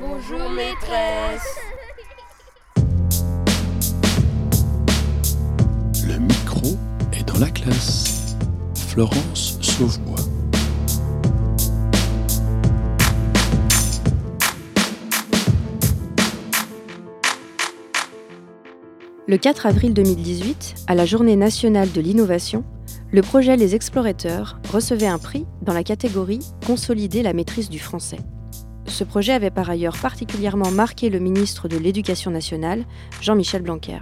Bonjour maîtresse. Le micro est dans la classe. Florence Sauvebois. Le 4 avril 2018, à la Journée nationale de l'innovation, le projet Les Explorateurs recevait un prix dans la catégorie Consolider la maîtrise du français. Ce projet avait par ailleurs particulièrement marqué le ministre de l'Éducation nationale, Jean-Michel Blanquer.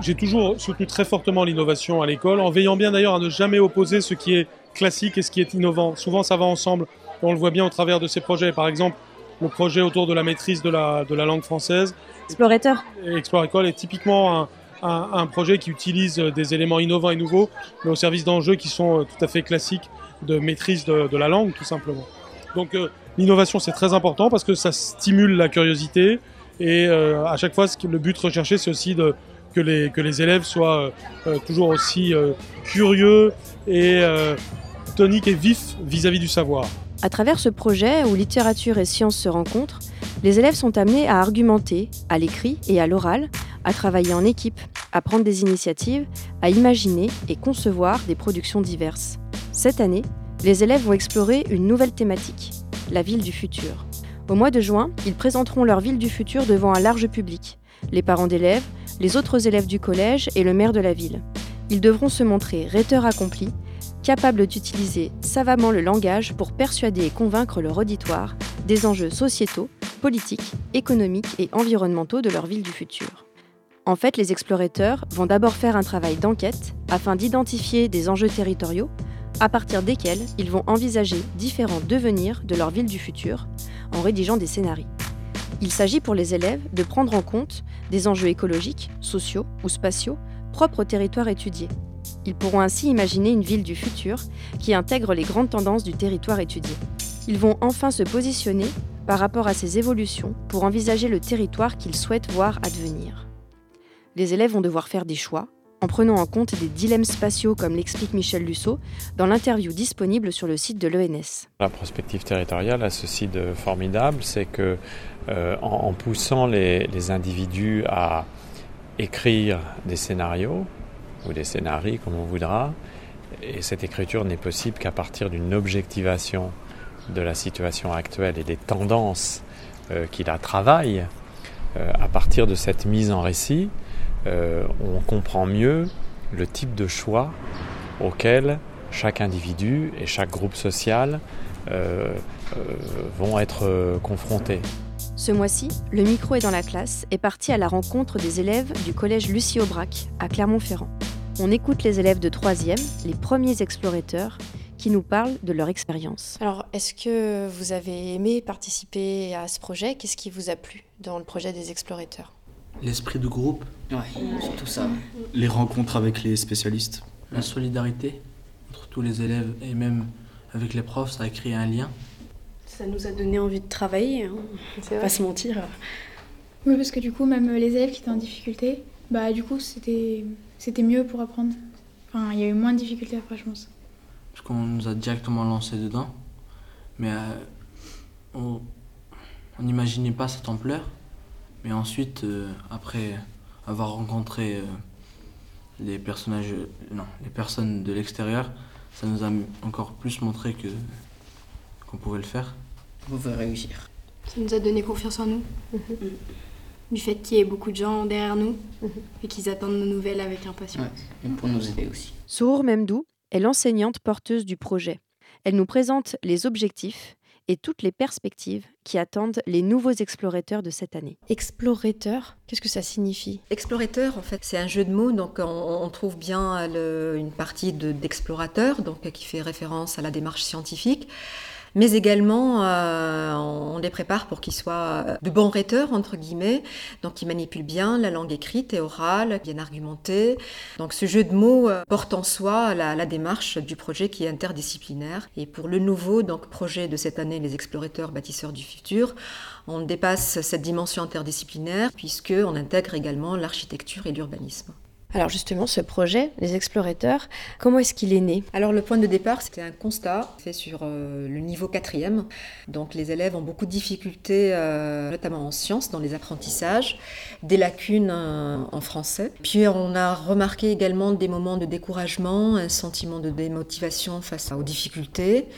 J'ai toujours soutenu très fortement l'innovation à l'école, en veillant bien d'ailleurs à ne jamais opposer ce qui est classique et ce qui est innovant. Souvent, ça va ensemble. On le voit bien au travers de ces projets. Par exemple, le projet autour de la maîtrise de la, de la langue française. Explorateur. Explorateur est typiquement un, un, projet qui utilise des éléments innovants et nouveaux, mais au service d'enjeux qui sont euh, tout à fait classiques de maîtrise de, la langue, tout simplement. Donc euh, l'innovation, c'est très important parce que ça stimule la curiosité et euh, à chaque fois, le but recherché, c'est aussi que, les, élèves soient toujours aussi curieux et toniques et vifs vis-à-vis -vis du savoir. À travers ce projet où littérature et sciences se rencontrent, les élèves sont amenés à argumenter, à l'écrit et à l'oral, à travailler en équipe, à prendre des initiatives, à imaginer et concevoir des productions diverses. Cette année, les élèves vont explorer une nouvelle thématique, la ville du futur. Au mois de juin, ils présenteront leur ville du futur devant un large public, les parents d'élèves, les autres élèves du collège et le maire de la ville. Ils devront se montrer rhéteurs accomplis, capables d'utiliser savamment le langage pour persuader et convaincre leur auditoire des enjeux sociétaux, politiques, économiques et environnementaux de leur ville du futur. En fait, les explorateurs vont d'abord faire un travail d'enquête afin d'identifier des enjeux territoriaux à partir desquels ils vont envisager différents devenirs de leur ville du futur en rédigeant des scénarios. Il s'agit pour les élèves de prendre en compte des enjeux écologiques, sociaux ou spatiaux propres au territoire étudié. Ils pourront ainsi imaginer une ville du futur qui intègre les grandes tendances du territoire étudié. Ils vont enfin se positionner par rapport à ces évolutions pour envisager le territoire qu'ils souhaitent voir advenir les élèves vont devoir faire des choix, en prenant en compte des dilemmes spatiaux comme l'explique Michel Lusso dans l'interview disponible sur le site de l'ENS. La prospective territoriale a ceci de formidable, c'est que euh, en, poussant les, individus à écrire des scénarios, ou des scénarios comme on voudra, et cette écriture n'est possible qu'à partir d'une objectivation de la situation actuelle et des tendances euh, qui la travaillent, euh, à partir de cette mise en récit, euh, on comprend mieux le type de choix auquel chaque individu et chaque groupe social euh, euh, vont être confrontés. Ce mois-ci, le micro est dans la classe est parti à la rencontre des élèves du collège Lucie Aubrac à Clermont-Ferrand. On écoute les élèves de 3e, les premiers explorateurs, qui nous parlent de leur expérience. Alors, est-ce que vous avez aimé participer à ce projet? Qu'est-ce qui vous a plu dans le projet des explorateurs? L'esprit de groupe. Ouais, tout ça. Les rencontres avec les spécialistes. La solidarité entre tous les élèves et même avec les profs, ça a créé un lien. Ça nous a donné envie de travailler, hein. pas se mentir. Oui, parce que du coup, même les élèves qui étaient en difficulté, bah du coup, c'était c'était mieux pour apprendre. Enfin, il y a eu moins de difficultés après, je pense. Parce qu'on nous a directement lancé dedans, mais euh, on n'imaginait pas cette ampleur. Mais ensuite, euh, après avoir rencontré euh, les personnages, non, les personnes de l'extérieur, ça nous a encore plus montré que qu'on pouvait le faire. On pouvait réussir. Ça nous a donné confiance en nous. Mhm. Du fait qu'il y ait beaucoup de gens derrière nous mhm. et qu'ils attendent nos nouvelles avec impatience. et pour nous aider aussi. Sour Memdou est l'enseignante porteuse du projet. Elle nous présente les objectifs et toutes les perspectives qui attendent les nouveaux explorateurs de cette année. Explorateur, qu'est-ce que ça signifie? Explorateur, en fait, c'est un jeu de mots. Donc, on, trouve bien une partie d'explorateur, donc qui fait référence à la démarche scientifique mais également euh, on les prépare pour qu'ils soient euh, de bons rhéteurs, entre guillemets, donc qui manipulent bien la langue écrite et orale, bien argumentée. Donc ce jeu de mots euh, porte en soi la, démarche du projet qui est interdisciplinaire. Et pour le nouveau donc, projet de cette année, les explorateurs bâtisseurs du futur, on dépasse cette dimension interdisciplinaire puisqu'on intègre également l'architecture et l'urbanisme. Alors justement, ce projet, les explorateurs, comment est-ce qu'il est né? Alors le point de départ, c'était un constat fait sur euh, le niveau quatrième. Donc les élèves ont beaucoup de difficultés, euh, notamment en sciences, dans les apprentissages, des lacunes euh, en français. Puis on a remarqué également des moments de découragement, un sentiment de démotivation face aux difficultés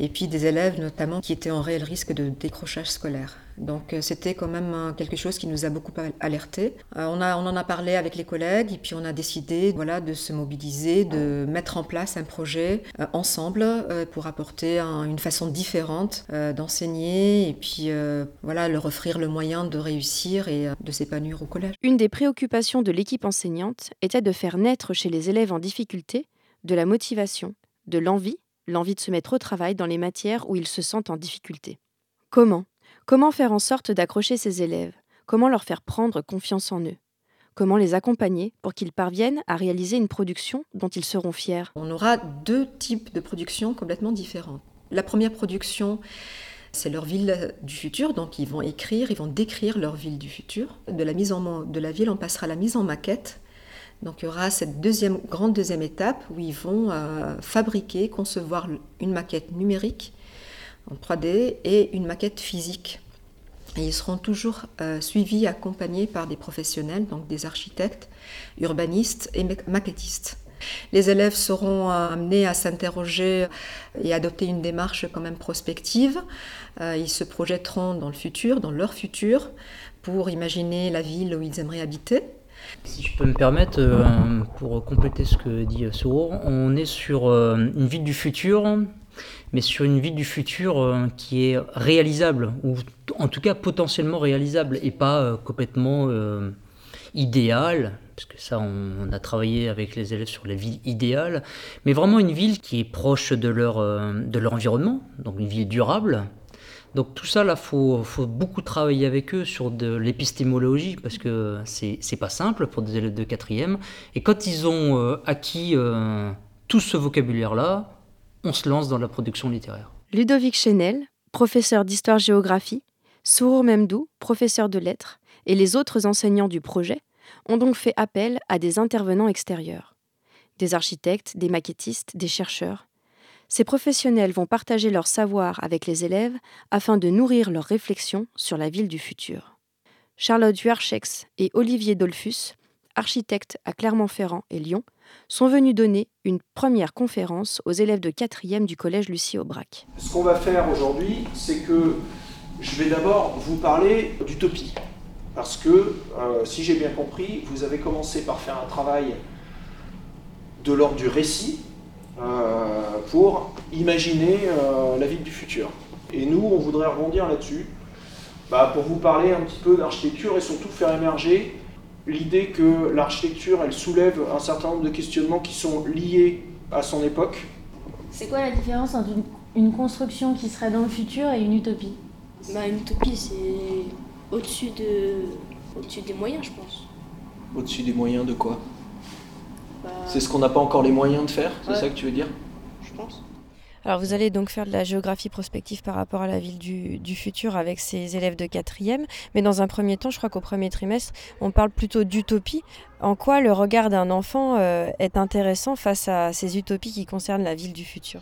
et puis des élèves notamment qui étaient en réel risque de décrochage scolaire. Donc euh, c'était quand même euh, quelque chose qui nous a beaucoup alertés. Euh, on, en a parlé avec les collègues et puis on a décidé voilà, de se mobiliser, de mettre en place un projet ensemble pour apporter une façon différente d'enseigner et puis voilà, leur offrir le moyen de réussir et de s'épanouir au collège. Une des préoccupations de l'équipe enseignante était de faire naître chez les élèves en difficulté de la motivation, de l'envie l'envie de se mettre au travail dans les matières où ils se sentent en difficulté. Comment? Comment faire en sorte d'accrocher ces élèves? Comment leur faire prendre confiance en eux? Comment les accompagner pour qu'ils parviennent à réaliser une production dont ils seront fiers? On aura deux types de productions complètement différentes. La première production, c'est leur ville du futur, donc ils vont écrire, ils vont décrire leur ville du futur. De la mise en de la ville, on passera à la mise en maquette, donc il y aura cette deuxième, grande deuxième étape où ils vont euh, fabriquer, concevoir une maquette numérique en 3D et une maquette physique. Ils seront toujours euh, suivis, accompagnés par des professionnels, donc des architectes, urbanistes et maquettistes. Les élèves seront euh, amenés à s'interroger et adopter une démarche quand même prospective. ils se projetteront dans le futur, dans leur futur, pour imaginer la ville où ils aimeraient habiter. Si je peux me permettre, euh, pour compléter ce que dit Souro, on est sur euh, une ville du futur, mais sur une ville du futur euh, qui est réalisable, ou en tout cas potentiellement réalisable, et pas complètement idéale, parce que ça, on, a travaillé avec les élèves sur la ville idéale, mais vraiment une ville qui est proche de leur, de leur environnement, donc une ville durable, donc tout ça, là, faut, faut beaucoup travailler avec eux sur de l'épistémologie parce que c'est c'est pas simple pour des élèves de quatrième. Et quand ils ont euh, acquis euh, tout ce vocabulaire-là, on se lance dans la production littéraire. Ludovic Chenel, professeur d'histoire-géographie, Sourour Memdou, professeur de lettres, et les autres enseignants du projet ont donc fait appel à des intervenants extérieurs. Des architectes, des maquettistes, des chercheurs, ces professionnels vont partager leur savoir avec les élèves afin de nourrir leurs réflexions sur la ville du futur. Charlotte Huarchex et Olivier Dolphus, architectes à Clermont-Ferrand et Lyon, sont venus donner une première conférence aux élèves de 4e du collège Lucie Aubrac. Ce qu'on va faire aujourd'hui, c'est que je vais d'abord vous parler d'utopie. Parce que, euh, si j'ai bien compris, vous avez commencé par faire un travail de l'ordre du récit, pour imaginer euh, la ville du futur. Et nous, on voudrait rebondir là-dessus bah, pour vous parler un petit peu d'architecture et surtout faire émerger l'idée que l'architecture, elle soulève un certain nombre de questionnements qui sont liés à son époque. C'est quoi la différence entre une, construction qui serait dans le futur et une utopie? Bah, Une utopie, c'est au-dessus de... au des moyens, je pense. Au-dessus des moyens de quoi? C'est ce qu'on n'a pas encore les moyens de faire, c'est ça que tu veux dire? Je pense. Alors vous allez donc faire de la géographie prospective par rapport à la ville du, futur avec ces élèves de quatrième. Mais dans un premier temps, je crois qu'au premier trimestre, on parle plutôt d'utopie. En quoi le regard d'un enfant euh, est intéressant face à ces utopies qui concernent la ville du futur?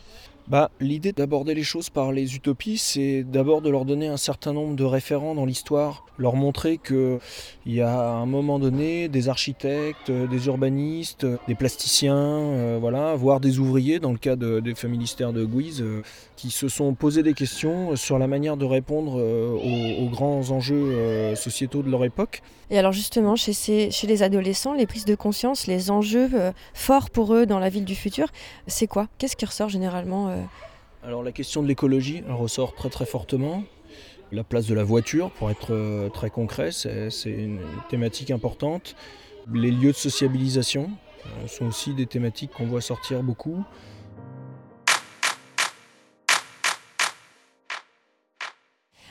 Bah, L'idée d'aborder les choses par les utopies, c'est d'abord de leur donner un certain nombre de référents dans l'histoire, leur montrer qu'il y a à un moment donné des architectes, des urbanistes, des plasticiens, euh, voilà, voire des ouvriers, dans le cas des familistères de Guise, euh, qui se sont posés des questions sur la manière de répondre euh, aux, grands enjeux sociétaux de leur époque. Et alors justement, chez les adolescents, les prises de conscience, les enjeux forts pour eux dans la ville du futur, c'est quoi? Qu'est-ce qui ressort généralement alors la question de l'écologie ressort très très fortement. La place de la voiture, pour être euh, très concret, c'est une thématique importante. Les lieux de sociabilisation euh, sont aussi des thématiques qu'on voit sortir beaucoup.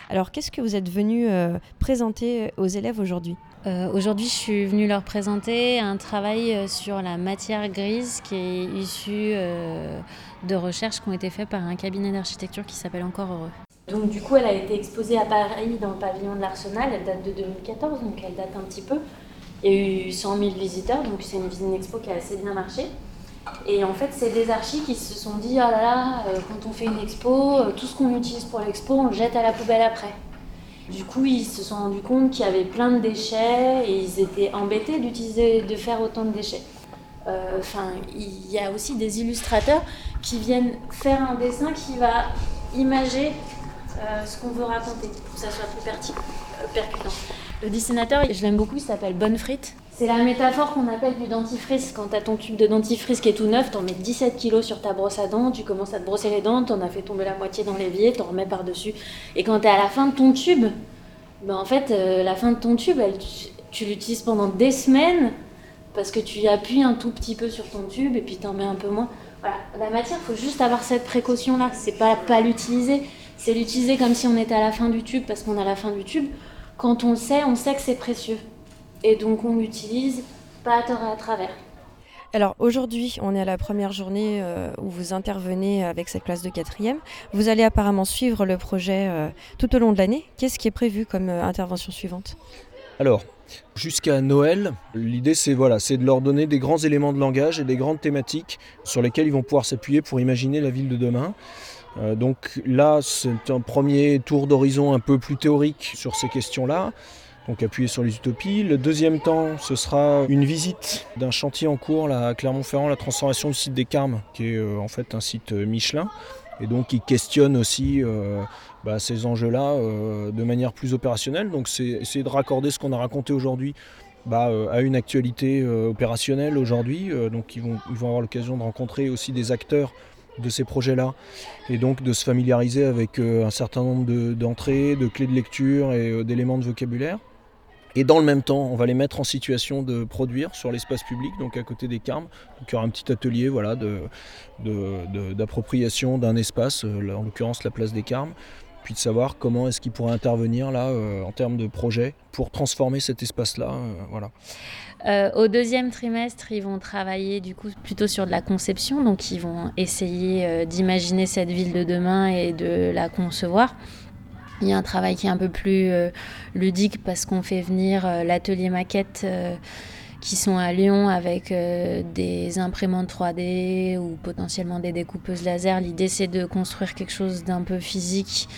Alors qu'est-ce que vous êtes venu euh, présenter aux élèves aujourd'hui? Aujourd'hui, je suis venue leur présenter un travail sur la matière grise qui est issu de recherches qui ont été faites par un cabinet d'architecture qui s'appelle Encore Heureux. Donc du coup, elle a été exposée à Paris dans le pavillon de l'Arsenal. Elle date de 2014, donc elle date un petit peu. Il y a eu 100 000 visiteurs, donc c'est une visite expo qui a assez bien marché. Et en fait, c'est des archis qui se sont dit, oh là là, euh, quand on fait une expo, euh, tout ce qu'on utilise pour l'expo, on le jette à la poubelle après. Du coup, ils se sont rendus compte qu'il y avait plein de déchets et ils étaient embêtés d'utiliser, de faire autant de déchets. Euh, enfin, il y a aussi des illustrateurs qui viennent faire un dessin qui va imager ce qu'on veut raconter pour que ça soit plus percutant. Le dessinateur, je l'aime beaucoup, il s'appelle Bonne Frite. C'est la métaphore qu'on appelle du dentifrice. Quand tu as ton tube de dentifrice qui est tout neuf, tu en mets 17 kilos sur ta brosse à dents, tu commences à te brosser les dents, tu en as fait tomber la moitié dans l'évier, tu en remets par-dessus. Et quand tu es à la fin de ton tube, ben en fait, euh, la fin de ton tube, tu, l'utilises pendant des semaines parce que tu appuies un tout petit peu sur ton tube et puis tu en mets un peu moins. Voilà, la matière, il faut juste avoir cette précaution-là. C'est pas pas l'utiliser, c'est l'utiliser comme si on était à la fin du tube parce qu'on a la fin du tube. Quand on le sait, on sait que c'est précieux et donc on l'utilise pas à tort et à travers. Alors aujourd'hui, on est à la première journée euh, où vous intervenez avec cette classe de quatrième. Vous allez apparemment suivre le projet euh, tout au long de l'année. Qu'est-ce qui est prévu comme euh, intervention suivante? Alors, jusqu'à Noël, l'idée c'est voilà, de leur donner des grands éléments de langage et des grandes thématiques sur lesquelles ils vont pouvoir s'appuyer pour imaginer la ville de demain. donc là, c'est un premier tour d'horizon un peu plus théorique sur ces questions-là donc appuyer sur les utopies. Le deuxième temps, ce sera une visite d'un chantier en cours à Clermont-Ferrand, la transformation du site des Carmes, qui est euh, en fait un site euh, Michelin, et donc qui questionne aussi euh, bah, ces enjeux-là de manière plus opérationnelle. Donc c'est essayer de raccorder ce qu'on a raconté aujourd'hui bah, à une actualité opérationnelle aujourd'hui. donc ils vont, avoir l'occasion de rencontrer aussi des acteurs de ces projets-là et donc de se familiariser avec un certain nombre d'entrées, de, clés de lecture et d'éléments de vocabulaire. Et dans le même temps, on va les mettre en situation de produire sur l'espace public, donc à côté des Carmes. Donc il y aura un petit atelier voilà, d'appropriation d'un espace, euh, en l'occurrence la place des Carmes, puis de savoir comment est-ce qu'ils pourraient intervenir là euh, en termes de projet pour transformer cet espace-là. Euh, voilà. au deuxième trimestre, ils vont travailler du coup plutôt sur de la conception, donc ils vont essayer d'imaginer cette ville de demain et de la concevoir. Il y a un travail qui est un peu plus euh, ludique parce qu'on fait venir euh, l'atelier maquette euh, qui sont à Lyon avec des imprimantes 3D ou potentiellement des découpeuses laser. L'idée c'est de construire quelque chose d'un peu physique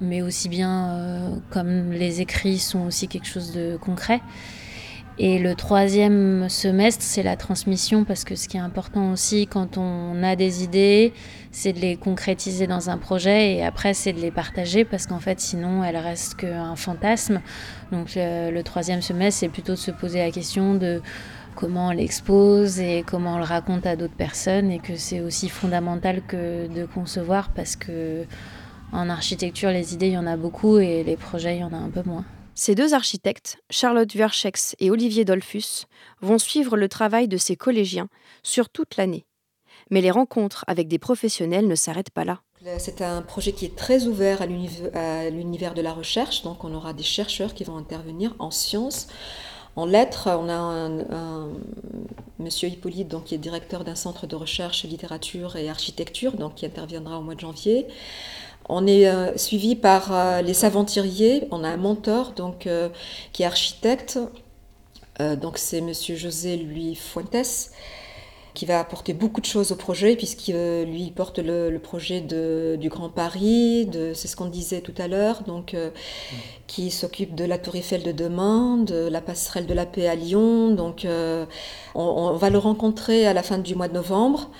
mais aussi bien comme les écrits sont aussi quelque chose de concret. Et le troisième semestre, c'est la transmission, parce que ce qui est important aussi quand on a des idées, c'est de les concrétiser dans un projet et après c'est de les partager, parce qu'en fait sinon elles restent qu'un fantasme. Donc le troisième semestre, c'est plutôt de se poser la question de comment on l'expose et comment on le raconte à d'autres personnes et que c'est aussi fondamental que de concevoir parce que en architecture, les idées, il y en a beaucoup et les projets, il y en a un peu moins. Ces deux architectes, Charlotte Verchex et Olivier Dolphus, vont suivre le travail de ces collégiens sur toute l'année. Mais les rencontres avec des professionnels ne s'arrêtent pas là. C'est un projet qui est très ouvert à l'univers de la recherche, donc on aura des chercheurs qui vont intervenir en sciences. En lettres, on a un, monsieur Hippolyte, donc, qui est directeur d'un centre de recherche littérature et architecture, donc, qui interviendra au mois de janvier. On est euh, suivi par euh, les saventuriers. On a un mentor donc, euh, qui est architecte. donc c'est Monsieur José Louis Fuentes qui va apporter beaucoup de choses au projet puisqu'il lui porte le, projet du Grand Paris, c'est ce qu'on disait tout à l'heure, donc qui s'occupe de la Tour Eiffel de demain, de la passerelle de la paix à Lyon. Donc on va le rencontrer à la fin du mois de novembre.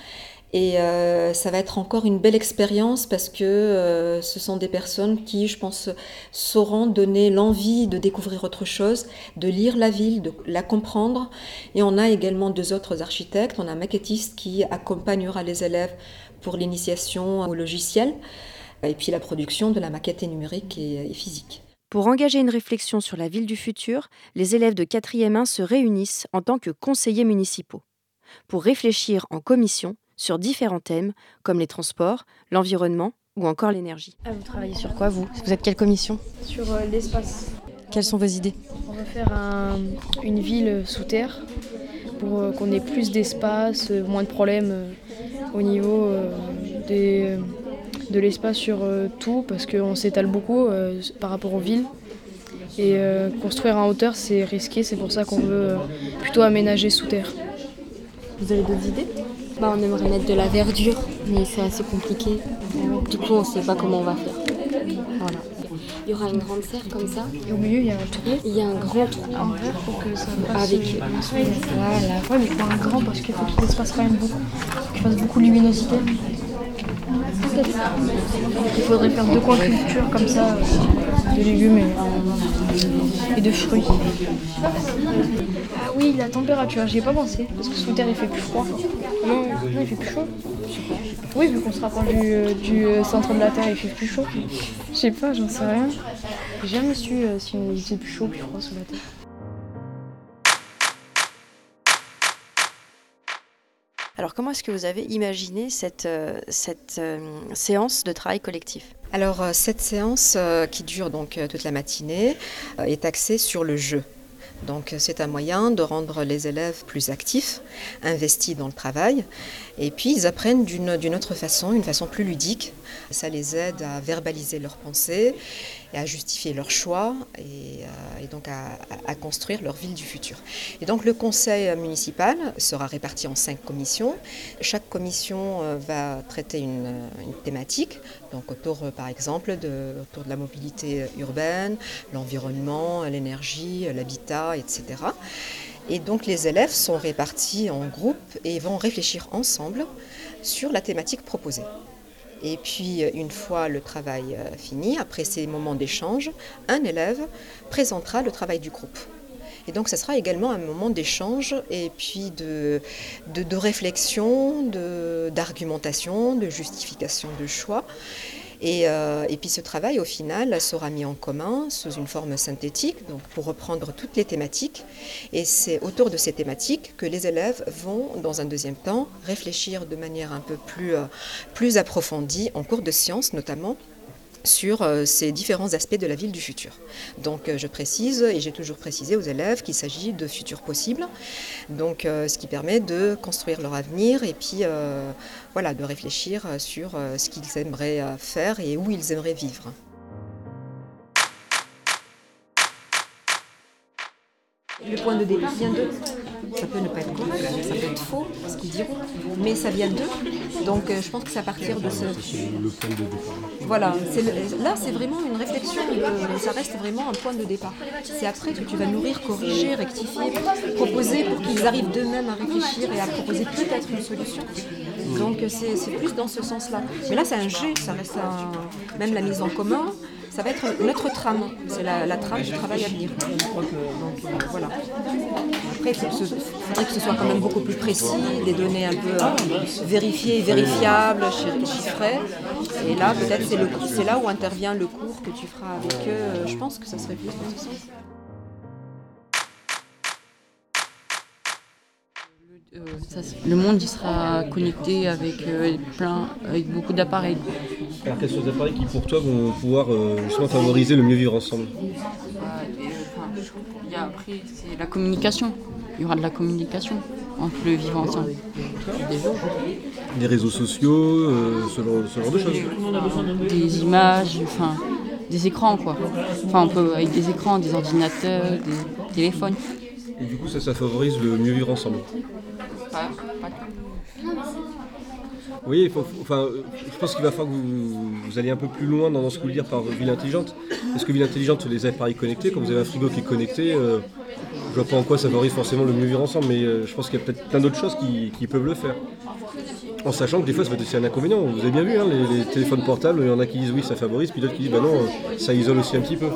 Et euh, ça va être encore une belle expérience parce que euh, ce sont des personnes qui, je pense, sauront donner l'envie de découvrir autre chose, de lire la ville, de la comprendre. Et on a également deux autres architectes. On a un maquettiste qui accompagnera les élèves pour l'initiation au logiciel et puis la production de la maquette numérique et, et physique. Pour engager une réflexion sur la ville du futur, les élèves de 4e 1 se réunissent en tant que conseillers municipaux pour réfléchir en commission sur différents thèmes comme les transports, l'environnement ou encore l'énergie. Ah, vous travaillez sur quoi vous? Vous êtes quelle commission? Sur euh, l'espace. Quelles sont vos idées? On va faire une ville sous terre pour euh, qu'on ait plus d'espace, euh, moins de problèmes au niveau de l'espace sur tout parce qu'on s'étale beaucoup par rapport aux villes. Et euh, construire en hauteur, c'est risqué, c'est pour ça qu'on veut euh, plutôt aménager sous terre. Vous avez d'autres idées? Bah, On aimerait mettre de la verdure, mais c'est assez compliqué. Du coup, on ne sait pas comment on va faire. Voilà. Il y aura une grande serre comme ça. Et au milieu, il y a un trou. Il y a un grand trou. En verre pour que ça passe. Avec. Voilà. Ouais, mais faut un grand parce qu'il faut qu'il se passe quand même beaucoup. Qu'il fasse beaucoup de luminosité. Il faudrait faire deux coins culture comme ça, euh, de légumes et, et de fruits. Ah oui, la température, j'y ai pas pensé, parce que sous terre il fait plus froid. Non, il fait plus chaud. Oui, vu qu'on se rapproche du, euh, du, euh, centre de la Terre, il fait plus chaud. Je sais pas, j'en sais rien. J'ai jamais su euh, si il faisait plus chaud ou plus froid sous la Terre. Alors comment est-ce que vous avez imaginé cette, cette euh, séance de travail collectif? Alors cette séance euh, qui dure donc toute la matinée euh, est axée sur le jeu. Donc c'est un moyen de rendre les élèves plus actifs, investis dans le travail, et puis ils apprennent d'une autre façon, une façon plus ludique. Ça les aide à verbaliser leurs pensées et à justifier leurs choix et, euh, donc à, construire leur ville du futur. Et donc le conseil municipal sera réparti en cinq commissions. Chaque commission euh, va traiter une, une thématique, donc autour euh, par exemple de, autour de la mobilité urbaine, l'environnement, l'énergie, l'habitat, etc. Et donc les élèves sont répartis en groupes et vont réfléchir ensemble sur la thématique proposée. Et puis, une fois le travail euh, fini, après ces moments d'échange, un élève présentera le travail du groupe. Et donc, ça sera également un moment d'échange et puis de, réflexion, d'argumentation, de, justification de choix. Et, euh, et puis ce travail, au final, sera mis en commun sous une forme synthétique, donc pour reprendre toutes les thématiques. Et c'est autour de ces thématiques que les élèves vont, dans un deuxième temps, réfléchir de manière un peu plus, euh, plus approfondie, en cours de sciences notamment, sur euh, ces différents aspects de la ville du futur. Donc je précise, et j'ai toujours précisé aux élèves qu'il s'agit de futurs possibles, donc ce qui permet de construire leur avenir et puis voilà, de réfléchir euh, sur euh, ce qu'ils aimeraient euh, faire et où ils aimeraient vivre. Le point de départ vient d'eux. Ça peut ne pas être correct, ça peut être faux, ce qu'ils diront, mais ça vient d'eux. Donc je pense que c'est à partir de ce... Le point de départ. Voilà, c'est le- là c'est vraiment une réflexion, de- ça reste vraiment un point de départ. C'est après que tu vas nourrir, corriger, rectifier, proposer pour qu'ils arrivent d'eux-mêmes à réfléchir et à proposer peut-être une solution. Donc c'est plus dans ce sens-là. Mais là c'est un jeu, ça reste un... même la mise en commun, ça va être notre trame, c'est la, la trame du travail à venir. Donc euh, voilà. Après, il faudrait que ce soit quand même beaucoup plus précis, des données un peu euh, vérifiées vérifiables, chi- chiffrées. Et là, peut-être, c'est là où intervient le cours que tu feras avec eux. Je pense que ça serait plus dans ce sens. Euh, ça le monde il sera connecté avec euh, plein, avec beaucoup d'appareils. Alors quels sont les appareils qui pour toi vont pouvoir euh, justement favoriser le mieux vivre ensemble? Bah, et, enfin, il y a après c'est la communication. Il y aura de la communication entre le vivre ensemble. Les réseaux sociaux, ce, genre, ce genre de choses. Des images, enfin des écrans quoi. Enfin on peut avec des écrans, des ordinateurs, des téléphones. Et du coup ça, ça favorise le mieux vivre ensemble? Pas- pas que. Oui, enfin, je pense qu'il va falloir que vous, vous alliez un peu plus loin dans ce que vous dire par ville intelligente. Parce que ville intelligente, c'est les appareils connectés. Quand vous avez un frigo qui est connecté, euh, je vois pas en quoi ça favorise forcément le mieux vivre ensemble, mais euh, je pense qu'il y a peut-être plein d'autres choses qui, peuvent le faire. En sachant que des fois, ça peut être un inconvénient. Vous avez bien vu, hein, les, les téléphones portables, il y en a qui disent oui, ça favorise, puis d'autres qui disent bah non, euh, ça isole aussi un petit peu.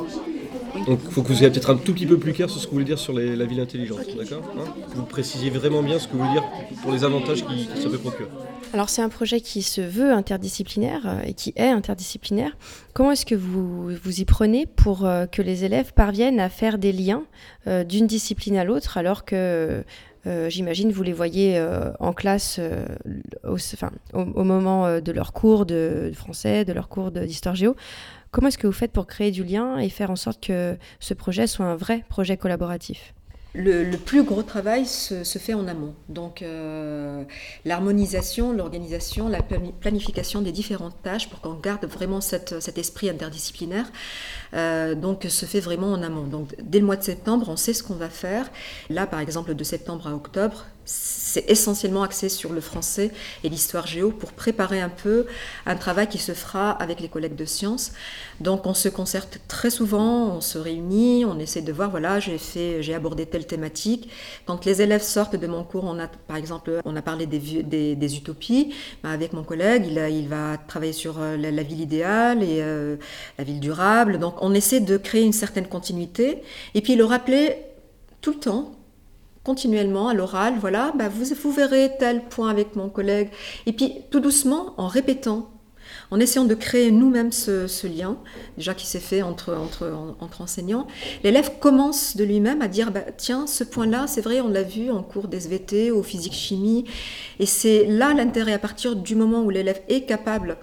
Donc il faut que vous soyez peut-être un tout petit peu plus clair sur ce que vous voulez dire sur les- la ville intelligente, d'accord hein vous précisiez vraiment bien ce que vous voulez dire pour les avantages qui, que ça peut procurer. Alors c'est un projet qui se veut interdisciplinaire euh, et qui est interdisciplinaire. Comment est-ce que vous vous y prenez pour euh, que les élèves parviennent à faire des liens euh, d'une discipline à l'autre alors que euh, j'imagine vous les voyez euh, en classe euh, au, enfin, au, au moment de leur cours de français, de leur cours d'histoire géo. Comment est-ce que vous faites pour créer du lien et faire en sorte que ce projet soit un vrai projet collaboratif le, plus gros travail se, fait en amont. Donc euh, l'harmonisation, l'organisation, la planification des différentes tâches pour qu'on garde vraiment cet esprit interdisciplinaire, euh, donc se fait vraiment en amont. Donc dès le mois de septembre, on sait ce qu'on va faire. Là, par exemple, de septembre à octobre, c'est essentiellement axé sur le français et l'histoire géo pour préparer un peu un travail qui se fera avec les collègues de sciences. Donc on se concerte très souvent, on se réunit, on essaie de voir, voilà, j'ai fait, j'ai abordé telle thématique. Quand les élèves sortent de mon cours, on a, par exemple, on a parlé des, utopies. Ben, avec mon collègue, il, il, va travailler sur euh, la, ville idéale et euh, la ville durable. Donc on essaie de créer une certaine continuité et puis le rappeler tout le temps continuellement à l'oral, voilà, bah vous, vous verrez tel point avec mon collègue. Et puis tout doucement, en répétant, en essayant de créer nous-mêmes ce, lien, déjà qui s'est fait entre, entre, entre enseignants, l'élève commence de lui-même à dire, bah, tiens, ce point-là, c'est vrai, on l'a vu en cours d'SVT, ou physique-chimie, et c'est là l'intérêt, à partir du moment où l'élève est capable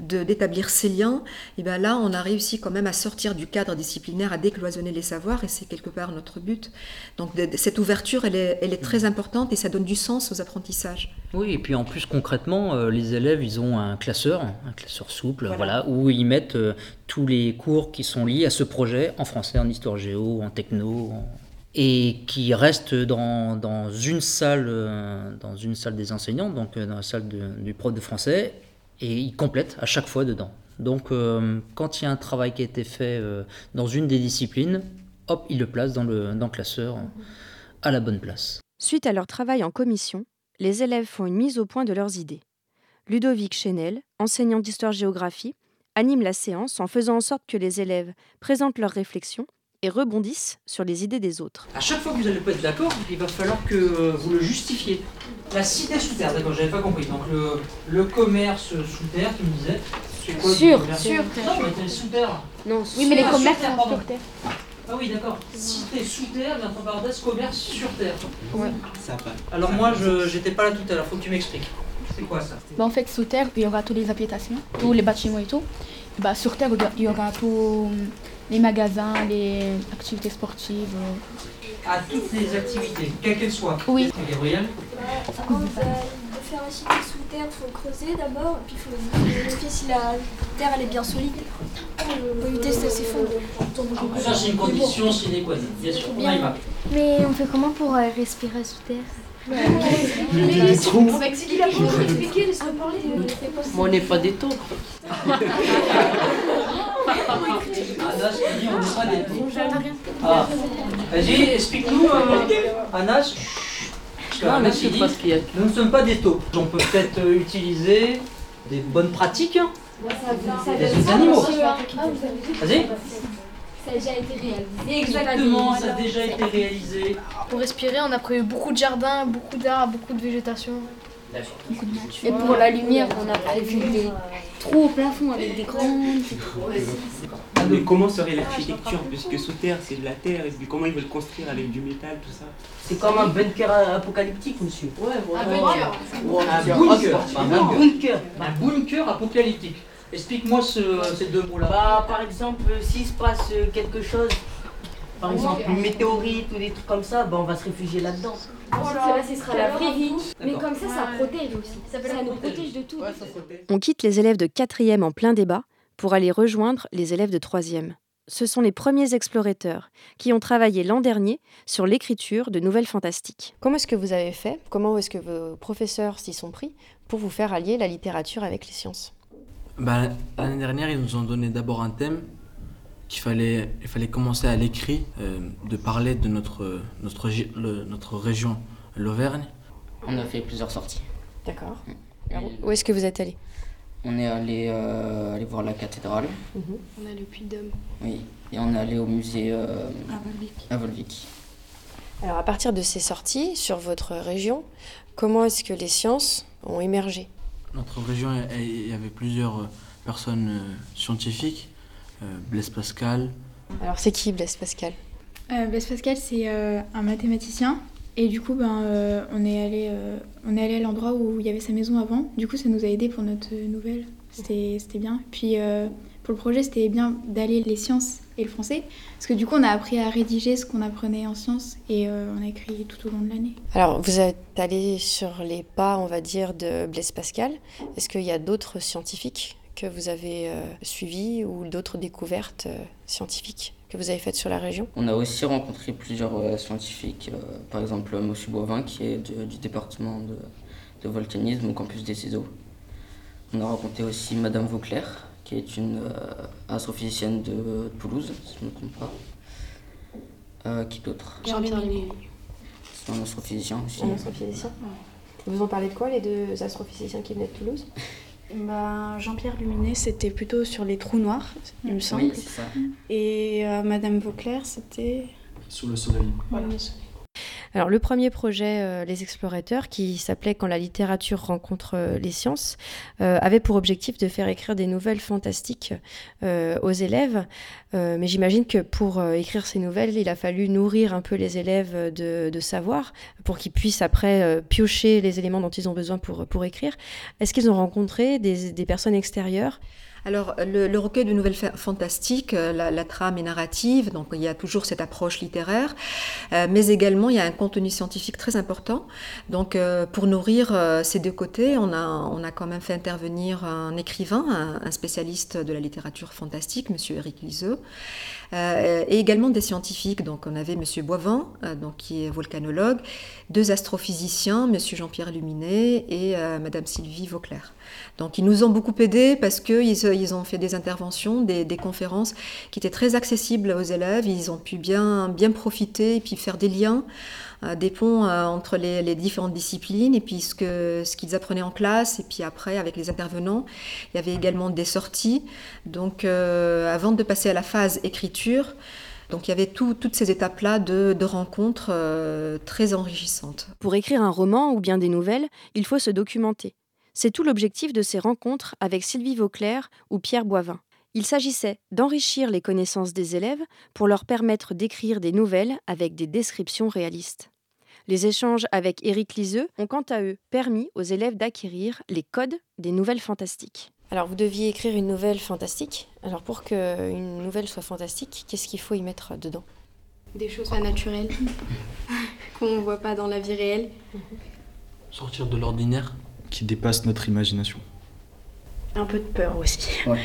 d'établir ces liens, et bien là, on a réussi quand même à sortir du cadre disciplinaire, à décloisonner les savoirs, et c'est quelque part notre but. Donc cette ouverture, elle est, elle est, très importante et ça donne du sens aux apprentissages. Oui, et puis en plus concrètement, euh, les élèves, ils ont un classeur, un classeur souple, voilà, où ils mettent euh, tous les cours qui sont liés à ce projet, en français, en histoire géo, en techno, et qui restent dans, dans, une salle, euh, dans une salle des enseignants, donc dans la salle du prof de français, et il complète à chaque fois dedans. Donc euh, quand il y a un travail qui a été fait euh, dans une des disciplines, hop, il le place dans le, classeur à la bonne place. Suite à leur travail en commission, les élèves font une mise au point de leurs idées. Ludovic Chenel, enseignant d'histoire-géographie, anime la séance en faisant en sorte que les élèves présentent leurs réflexions et rebondissent sur les idées des autres. À chaque fois que vous n'allez pas être d'accord, il va falloir que vous le justifiez. La cité sous terre, d'accord, j'avais pas compris. Donc le, le commerce sous terre, tu me disais. C'est quoi Sur, sur terre. Non, mais sous terre. Non, oui, mais les commerces sont sur terre. Ah oui, d'accord. Cité sous terre, mais entre parenthèses, commerce sur terre. Ouais. Ça va. Alors moi, je j'étais pas là tout à l'heure, faut que tu m'expliques. C'est quoi ça? Bah, En fait, sous terre, il y aura tous les habitations, tous les bâtiments et tout. Bah, sur terre, il y aura tous les magasins, les activités sportives. Euh. À toutes les activités, quelles qu'elles soient Oui. Gabriel Avant de, faire la cité sous terre, il faut creuser d'abord, puis il faut vérifier si la terre elle est bien solide. Pour éviter que ça s'effondre. Ça, c'est une condition sine qua non, bien sûr. On y va. Mais on fait comment pour euh, respirer sous terre? Des trous. Moi, on n'est pas des taupes. Ah. Vas-y, explique-nous, euh, Anas. Non, mais c'est pas ce qu'il y a. Nous ne sommes pas des taupes. On peut peut-être euh, utiliser des bonnes pratiques. Des animaux. Vas-y. Ça a déjà été réalisé. Exactement, ça a déjà été réalisé. Pour respirer, on a prévu beaucoup de jardins, beaucoup d'arbres, beaucoup de végétation. Et pour la lumière, on a prévu des trous au plafond avec des grandes. Mais comment serait l'architecture Puisque sous terre, c'est de la terre, et puis comment ils veulent construire avec du métal, tout ça? C'est comme un bunker apocalyptique, monsieur. Ouais, Un bunker. Un bunker. Un bunker. Un bunker apocalyptique. Explique-moi ces deux mots-là. Bah, par exemple, s'il se passe quelque chose, par exemple une météorite ou des trucs comme ça, bah, on va se réfugier là-dedans. Là, ce sera la vraie vie. Mais comme ça, ça protège aussi. Ça, nous protège de tout. On quitte les élèves de 4e en plein débat pour aller rejoindre les élèves de 3e. Ce sont les premiers explorateurs qui ont travaillé l'an dernier sur l'écriture de nouvelles fantastiques. Comment est-ce que vous avez fait? Comment est-ce que vos professeurs s'y sont pris pour vous faire allier la littérature avec les sciences? Bah, L'année dernière, ils nous ont donné d'abord un thème qu'il fallait, il fallait commencer à l'écrit, euh, de parler de notre, notre, notre région, l'Auvergne. On a fait plusieurs sorties. D'accord. Où est-ce que vous êtes allé On est allé, euh, aller voir la cathédrale. Mhm. On est allé au Puy-de-Dôme. Oui, et on est allé au musée euh, à Volvic. Alors à partir de ces sorties sur votre région, comment est-ce que les sciences ont émergé? Notre région, il y avait plusieurs euh, personnes euh, scientifiques. Euh, Blaise Pascal. Alors c'est qui Blaise Pascal? Blaise Pascal, c'est un mathématicien. Et du coup, ben, on est allé, on est allé à l'endroit où il y avait sa maison avant. Du coup, ça nous a aidé pour notre nouvelle. C'était bien. Puis pour le projet, c'était bien d'aller les sciences et le français. Parce que du coup, on a appris à rédiger ce qu'on apprenait en sciences et on a écrit tout au long de l'année. Alors, vous êtes allé sur les pas, on va dire, de Blaise Pascal. Est-ce qu'il y a d'autres scientifiques que vous avez suivis ou d'autres découvertes scientifiques que vous avez faites sur la région? On a aussi rencontré plusieurs scientifiques, par exemple M. Boivin qui est du département de, de volcanisme au campus des Ciseaux. On a rencontré aussi Madame Vauclair, qui est une euh, astrophysicienne de Toulouse, si je ne me trompe pas. Euh, qui d'autre? Jean-Pierre C'est un astrophysicien aussi. Un astrophysicien Vous en parlez de quoi, les deux astrophysiciens qui venaient de Toulouse? Bah, Jean-Pierre Luminet, c'était plutôt sur les trous noirs, il me semble. Oui, c'est ça. Et euh, Madame Vauclair, c'était... Sur le soleil. Voilà, le soleil. Alors le premier projet, euh, Les Explorateurs, qui s'appelait Quand la littérature rencontre euh, les sciences, euh, avait pour objectif de faire écrire des nouvelles fantastiques aux élèves. mais j'imagine que pour écrire ces nouvelles, il a fallu nourrir un peu les élèves de, de savoir pour qu'ils puissent après piocher les éléments dont ils ont besoin pour, pour écrire. Est-ce qu'ils ont rencontré des, des personnes extérieures alors, le, le, recueil de nouvelles fantastiques, la, la, trame est narrative, donc il y a toujours cette approche littéraire, euh, mais également il y a un contenu scientifique très important. Donc, euh, pour nourrir euh, ces deux côtés, on a, quand même fait intervenir un écrivain, un, spécialiste de la littérature fantastique, Monsieur Eric Liseux, et également des scientifiques. Donc, on avait Monsieur Boivin, donc qui est volcanologue, deux astrophysiciens, Monsieur Jean-Pierre Luminet et Madame Sylvie Vauclair. Donc ils nous ont beaucoup aidés parce qu'ils ils ont fait des interventions, des, conférences qui étaient très accessibles aux élèves. Ils ont pu bien, bien profiter et puis faire des liens, euh, des ponts euh, entre les, différentes disciplines et puis ce qu'ils ce apprenaient en classe et puis après avec les intervenants. Il y avait également des sorties. Donc euh, avant de passer à la phase écriture, donc il y avait tout, toutes ces étapes-là de, rencontres euh, très enrichissantes. Pour écrire un roman ou bien des nouvelles, il faut se documenter. C'est tout l'objectif de ces rencontres avec Sylvie Vauclair ou Pierre Boivin. Il s'agissait d'enrichir les connaissances des élèves pour leur permettre d'écrire des nouvelles avec des descriptions réalistes. Les échanges avec Éric Liseux ont quant à eux permis aux élèves d'acquérir les codes des nouvelles fantastiques. Alors vous deviez écrire une nouvelle fantastique. Alors pour qu'une nouvelle soit fantastique, qu'est-ce qu'il faut y mettre dedans? Des choses pas naturelles, qu'on ne voit pas dans la vie réelle. Sortir de l'ordinaire qui dépasse notre imagination. Un peu de peur aussi. Ouais.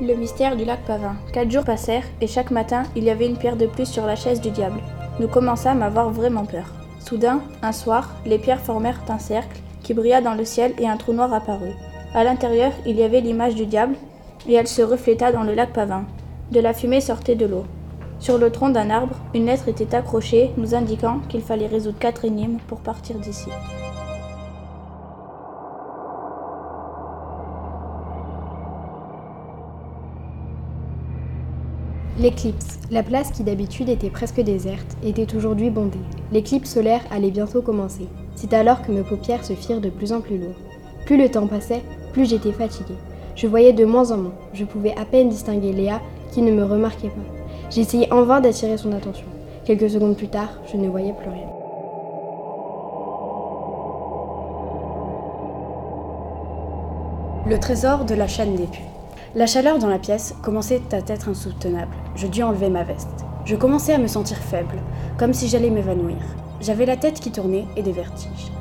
Le mystère du lac Pavin. Quatre jours passèrent et chaque matin, il y avait une pierre de plus sur la chaise du diable. Nous commençâmes à avoir vraiment peur. Soudain, un soir, les pierres formèrent un cercle qui brilla dans le ciel et un trou noir apparut. À l'intérieur, il y avait l'image du diable et elle se refléta dans le lac Pavin. De la fumée sortait de l'eau. Sur le tronc d'un arbre, une lettre était accrochée nous indiquant qu'il fallait résoudre quatre énigmes pour partir d'ici. L'éclipse. La place qui d'habitude était presque déserte était aujourd'hui bondée. L'éclipse solaire allait bientôt commencer. C'est alors que mes paupières se firent de plus en plus lourdes. Plus le temps passait, plus j'étais fatiguée. Je voyais de moins en moins. Je pouvais à peine distinguer Léa qui ne me remarquait pas. J'essayais en vain d'attirer son attention. Quelques secondes plus tard, je ne voyais plus rien. Le trésor de la chaîne des puits. La chaleur dans la pièce commençait à être insoutenable. Je dus enlever ma veste. Je commençais à me sentir faible, comme si j'allais m'évanouir. J'avais la tête qui tournait et des vertiges.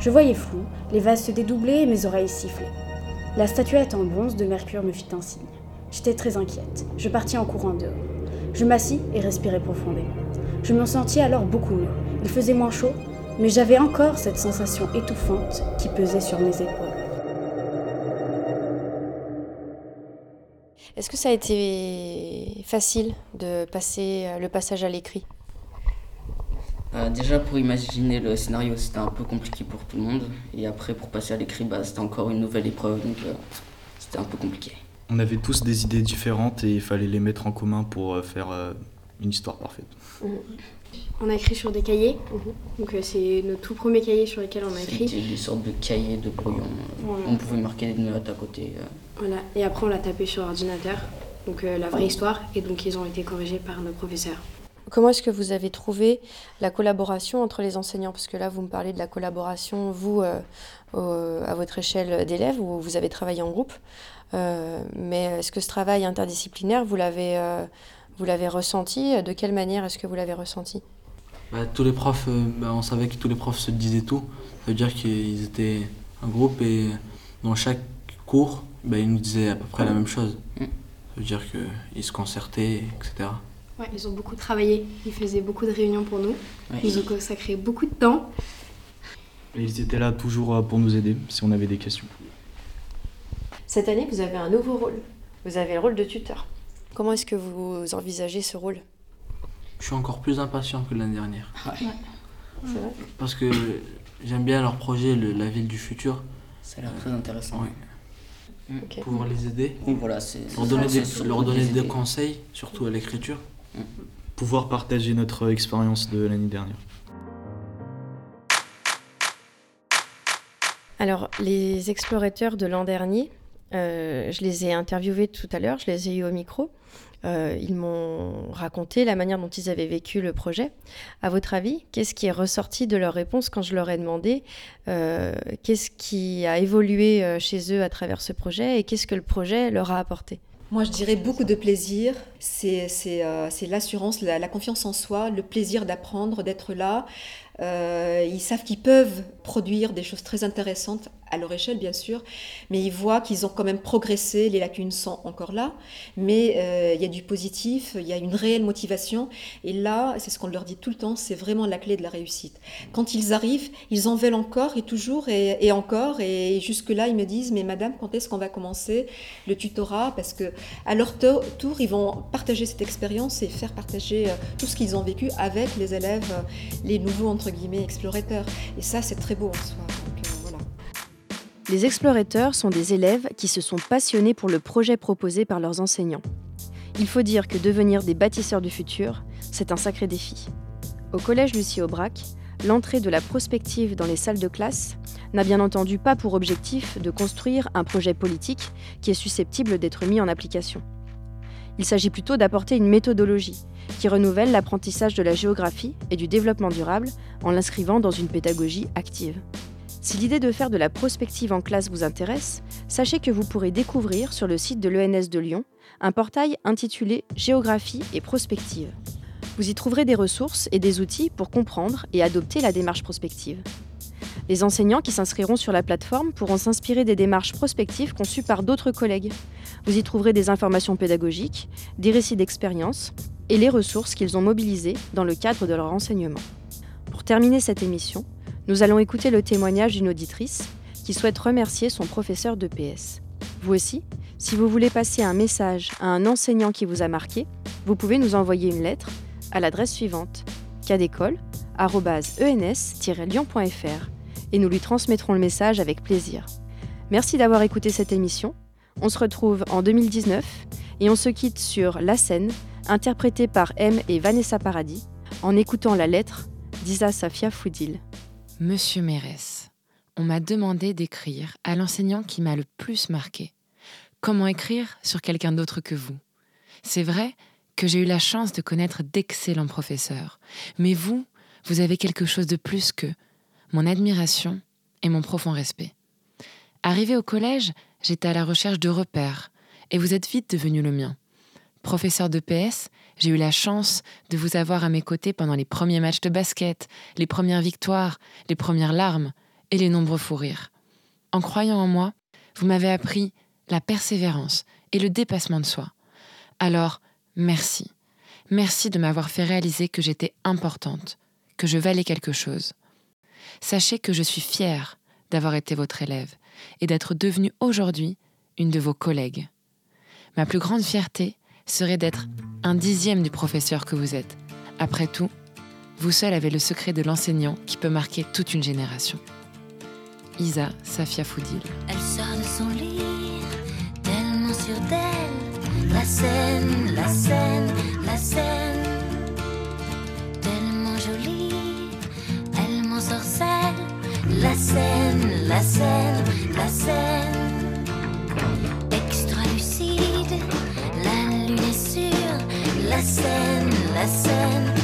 Je voyais flou, les vases se dédoublaient et mes oreilles sifflaient. La statuette en bronze de Mercure me fit un signe. J'étais très inquiète. Je partis en courant dehors. Je m'assis et respirai profondément. Je me sentis alors beaucoup mieux. Il faisait moins chaud, mais j'avais encore cette sensation étouffante qui pesait sur mes épaules. Est-ce que ça a été facile de passer le passage à l'écrit? Euh, Déjà pour imaginer le scénario c'était un peu compliqué pour tout le monde et après pour passer à l'écrit bah, c'était encore une nouvelle épreuve donc euh, c'était un peu compliqué. On avait tous des idées différentes et il fallait les mettre en commun pour euh, faire une histoire parfaite. Mmh. On a écrit sur des cahiers, mmh. donc c'est nos tout premiers cahiers sur lesquels on a écrit. C'était des sortes de cahiers de brouillon. Voilà. On pouvait marquer des notes à côté. Voilà, et après on l'a tapé sur ordinateur, donc euh, la vraie histoire, et donc ils ont été corrigés par nos professeurs. comment est-ce que vous avez trouvé la collaboration entre les enseignants? Parce que là, vous me parlez de la collaboration, vous, à votre échelle d'élèves, où vous avez travaillé en groupe. Mais est-ce que ce travail interdisciplinaire, vous l'avez, vous l'avez ressenti? De quelle manière est-ce que vous l'avez ressenti? Bah, Tous les profs, bah, on savait que tous les profs se disaient tout. Ça veut dire qu'ils étaient un groupe et dans chaque cours, bah, ils nous disaient à peu près la même chose. Mm. Ça veut dire qu'ils se concertaient, etc. Ouais, ils ont beaucoup travaillé. Ils faisaient beaucoup de réunions pour nous. Ils ont consacré beaucoup de temps. Et ils étaient là toujours euh, pour nous aider si on avait des questions. Cette année, vous avez un nouveau rôle. Vous avez le rôle de tuteur. Comment est-ce que vous envisagez ce rôle? Je suis encore plus impatient que l'année dernière. Ouais. C'est vrai? Parce que j'aime bien leur projet, la ville du futur. Ça a l'air très intéressant. Ouais. Mm. Pouvoir les aider. Oui, voilà, c'est leur donner, des, leur donner conseils, surtout à l'écriture. Pouvoir partager notre expérience de l'année dernière. Alors, les explorateurs de l'an dernier, euh, je les ai interviewés tout à l'heure, je les ai eu au micro. Euh, ils m'ont raconté la manière dont ils avaient vécu le projet. À votre avis, qu'est-ce qui est ressorti de leur réponse quand je leur ai demandé euh, qu'est-ce qui a évolué chez eux à travers ce projet et qu'est-ce que le projet leur a apporté? Moi, je dirais beaucoup de plaisir. C'est l'assurance, la, la confiance en soi, le plaisir d'apprendre, d'être là. Euh, ils savent qu'ils peuvent produire des choses très intéressantes à leur échelle, bien sûr, mais ils voient qu'ils ont quand même progressé, les lacunes sont encore là, mais euh, il y a du positif, il y a une réelle motivation, et là, c'est ce qu'on leur dit tout le temps, c'est vraiment la clé de la réussite. Quand ils arrivent, ils en veulent encore et toujours et, encore, et jusque-là, ils me disent, mais madame, quand est-ce qu'on va commencer le tutorat? Parce que à leur to- tour, ils vont partager cette expérience et faire partager euh, tout ce qu'ils ont vécu avec les élèves, les nouveaux, Et ça, c'est très beau en soi. Euh. Les explorateurs sont des élèves qui se sont passionnés pour le projet proposé par leurs enseignants. Il faut dire que devenir des bâtisseurs du futur, c'est un sacré défi. Au collège Lucie Aubrac, l'entrée de la prospective dans les salles de classe n'a bien entendu pas pour objectif de construire un projet politique qui est susceptible d'être mis en application. Il s'agit plutôt d'apporter une méthodologie qui renouvelle l'apprentissage de la géographie et du développement durable en l'inscrivant dans une pédagogie active. Si l'idée de faire de la prospective en classe vous intéresse, sachez que vous pourrez découvrir sur le site de l'ENS de Lyon un portail intitulé Géographie et prospective. Vous y trouverez des ressources et des outils pour comprendre et adopter la démarche prospective. Les enseignants qui s'inscriront sur la plateforme pourront s'inspirer des démarches prospectives conçues par d'autres collègues. Vous y trouverez des informations pédagogiques, des récits d'expérience et les ressources qu'ils ont mobilisées dans le cadre de leur enseignement. Pour terminer cette émission, nous allons écouter le témoignage d'une auditrice qui souhaite remercier son professeur de PS. Vous aussi, si vous voulez passer un message à un enseignant qui vous a marqué, vous pouvez nous envoyer une lettre à l'adresse suivante cadécole.ens-lyon.fr et nous lui transmettrons le message avec plaisir. Merci d'avoir écouté cette émission. On se retrouve en 2019 et on se quitte sur La scène, interprétée par M et Vanessa Paradis, en écoutant la lettre d'Isa Safia Foudil. Monsieur Mérès, on m'a demandé d'écrire à l'enseignant qui m'a le plus marqué. Comment écrire sur quelqu'un d'autre que vous? C'est vrai que j'ai eu la chance de connaître d'excellents professeurs, mais vous, vous avez quelque chose de plus que mon admiration et mon profond respect. Arrivé au collège, j'étais à la recherche de repères, et vous êtes vite devenu le mien. Professeur de PS, j'ai eu la chance de vous avoir à mes côtés pendant les premiers matchs de basket, les premières victoires, les premières larmes et les nombreux fous rires. En croyant en moi, vous m'avez appris la persévérance et le dépassement de soi. Alors, merci. Merci de m'avoir fait réaliser que j'étais importante, que je valais quelque chose. Sachez que je suis fière d'avoir été votre élève et d'être devenue aujourd'hui une de vos collègues. Ma plus grande fierté serait d'être un dixième du professeur que vous êtes. Après tout, vous seul avez le secret de l'enseignant qui peut marquer toute une génération. Isa Safia Foudil. Elle sort de son lit, tellement sûre d'elle. La scène, la scène, la scène. Tellement jolie, elle m'en sorcelle. La scène, la scène, la scène. Extra lucide, la lune